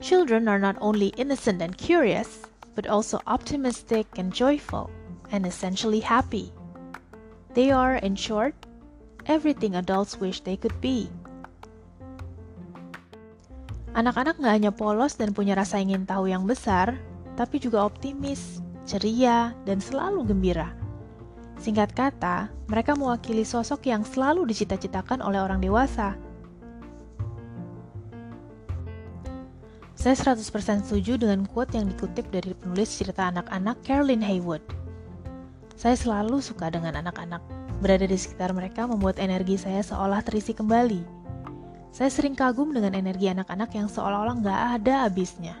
Children are not only innocent and curious, but also optimistic and joyful, and essentially happy. They are, in short, everything adults wish they could be. Anak-anak nggak hanya polos dan punya rasa ingin tahu yang besar, tapi juga optimis, ceria, dan selalu gembira. Singkat kata, mereka mewakili sosok yang selalu dicita-citakan oleh orang dewasa – Saya 100% setuju dengan quote yang dikutip dari penulis cerita anak-anak Carolyn Haywood. Saya selalu suka dengan anak-anak. Berada di sekitar mereka membuat energi saya seolah terisi kembali. Saya sering kagum dengan energi anak-anak yang seolah-olah nggak ada habisnya.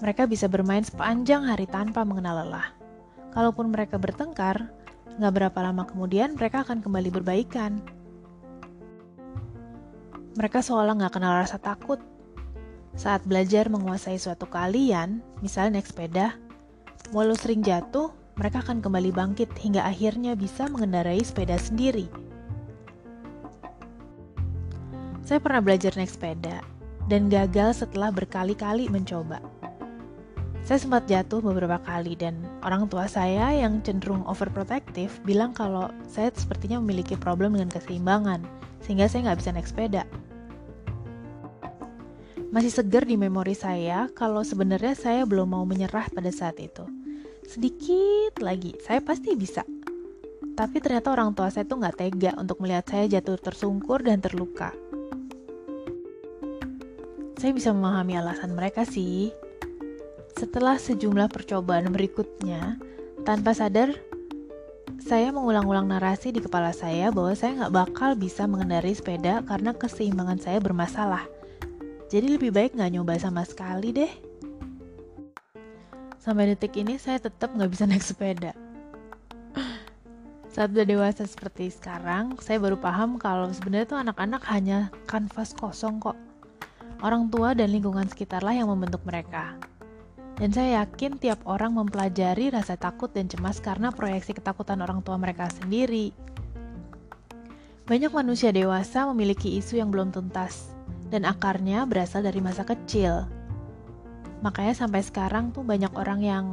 Mereka bisa bermain sepanjang hari tanpa mengenal lelah. Kalaupun mereka bertengkar, nggak berapa lama kemudian mereka akan kembali berbaikan. Mereka seolah nggak kenal rasa takut, saat belajar menguasai suatu kalian, misalnya naik sepeda, walau sering jatuh, mereka akan kembali bangkit hingga akhirnya bisa mengendarai sepeda sendiri. Saya pernah belajar naik sepeda dan gagal setelah berkali-kali mencoba. Saya sempat jatuh beberapa kali dan orang tua saya yang cenderung overprotective bilang kalau saya sepertinya memiliki problem dengan keseimbangan, sehingga saya nggak bisa naik sepeda masih segar di memori saya kalau sebenarnya saya belum mau menyerah pada saat itu. Sedikit lagi, saya pasti bisa. Tapi ternyata orang tua saya tuh nggak tega untuk melihat saya jatuh tersungkur dan terluka. Saya bisa memahami alasan mereka sih. Setelah sejumlah percobaan berikutnya, tanpa sadar, saya mengulang-ulang narasi di kepala saya bahwa saya nggak bakal bisa mengendarai sepeda karena keseimbangan saya bermasalah. Jadi lebih baik nggak nyoba sama sekali deh. Sampai detik ini saya tetap nggak bisa naik sepeda. Saat udah dewasa seperti sekarang, saya baru paham kalau sebenarnya tuh anak-anak hanya kanvas kosong kok. Orang tua dan lingkungan sekitarlah yang membentuk mereka. Dan saya yakin tiap orang mempelajari rasa takut dan cemas karena proyeksi ketakutan orang tua mereka sendiri. Banyak manusia dewasa memiliki isu yang belum tuntas, dan akarnya berasal dari masa kecil. Makanya sampai sekarang tuh banyak orang yang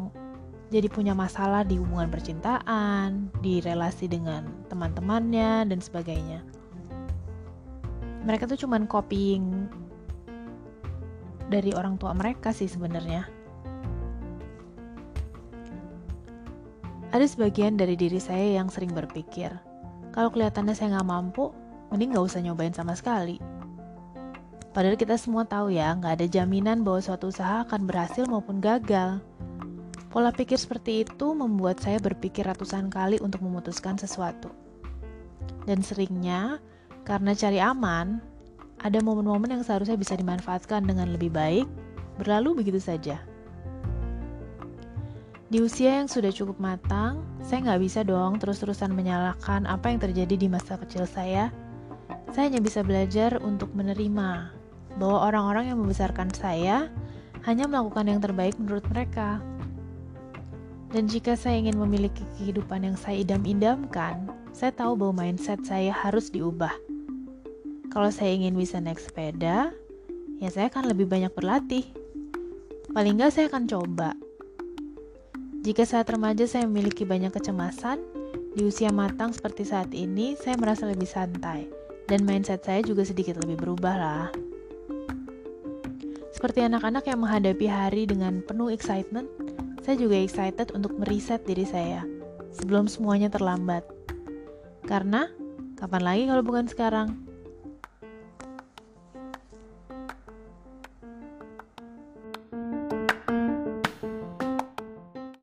jadi punya masalah di hubungan percintaan, di relasi dengan teman-temannya dan sebagainya. Mereka tuh cuman copying dari orang tua mereka sih sebenarnya. Ada sebagian dari diri saya yang sering berpikir, kalau kelihatannya saya nggak mampu, mending nggak usah nyobain sama sekali. Padahal kita semua tahu ya, nggak ada jaminan bahwa suatu usaha akan berhasil maupun gagal. Pola pikir seperti itu membuat saya berpikir ratusan kali untuk memutuskan sesuatu. Dan seringnya, karena cari aman, ada momen-momen yang seharusnya bisa dimanfaatkan dengan lebih baik, berlalu begitu saja. Di usia yang sudah cukup matang, saya nggak bisa dong terus-terusan menyalahkan apa yang terjadi di masa kecil saya. Saya hanya bisa belajar untuk menerima, bahwa orang-orang yang membesarkan saya hanya melakukan yang terbaik menurut mereka. Dan jika saya ingin memiliki kehidupan yang saya idam-idamkan, saya tahu bahwa mindset saya harus diubah. Kalau saya ingin bisa naik sepeda, ya saya akan lebih banyak berlatih. Paling nggak saya akan coba. Jika saat remaja saya memiliki banyak kecemasan, di usia matang seperti saat ini, saya merasa lebih santai. Dan mindset saya juga sedikit lebih berubah lah. Seperti anak-anak yang menghadapi hari dengan penuh excitement, saya juga excited untuk meriset diri saya sebelum semuanya terlambat. Karena, kapan lagi kalau bukan sekarang?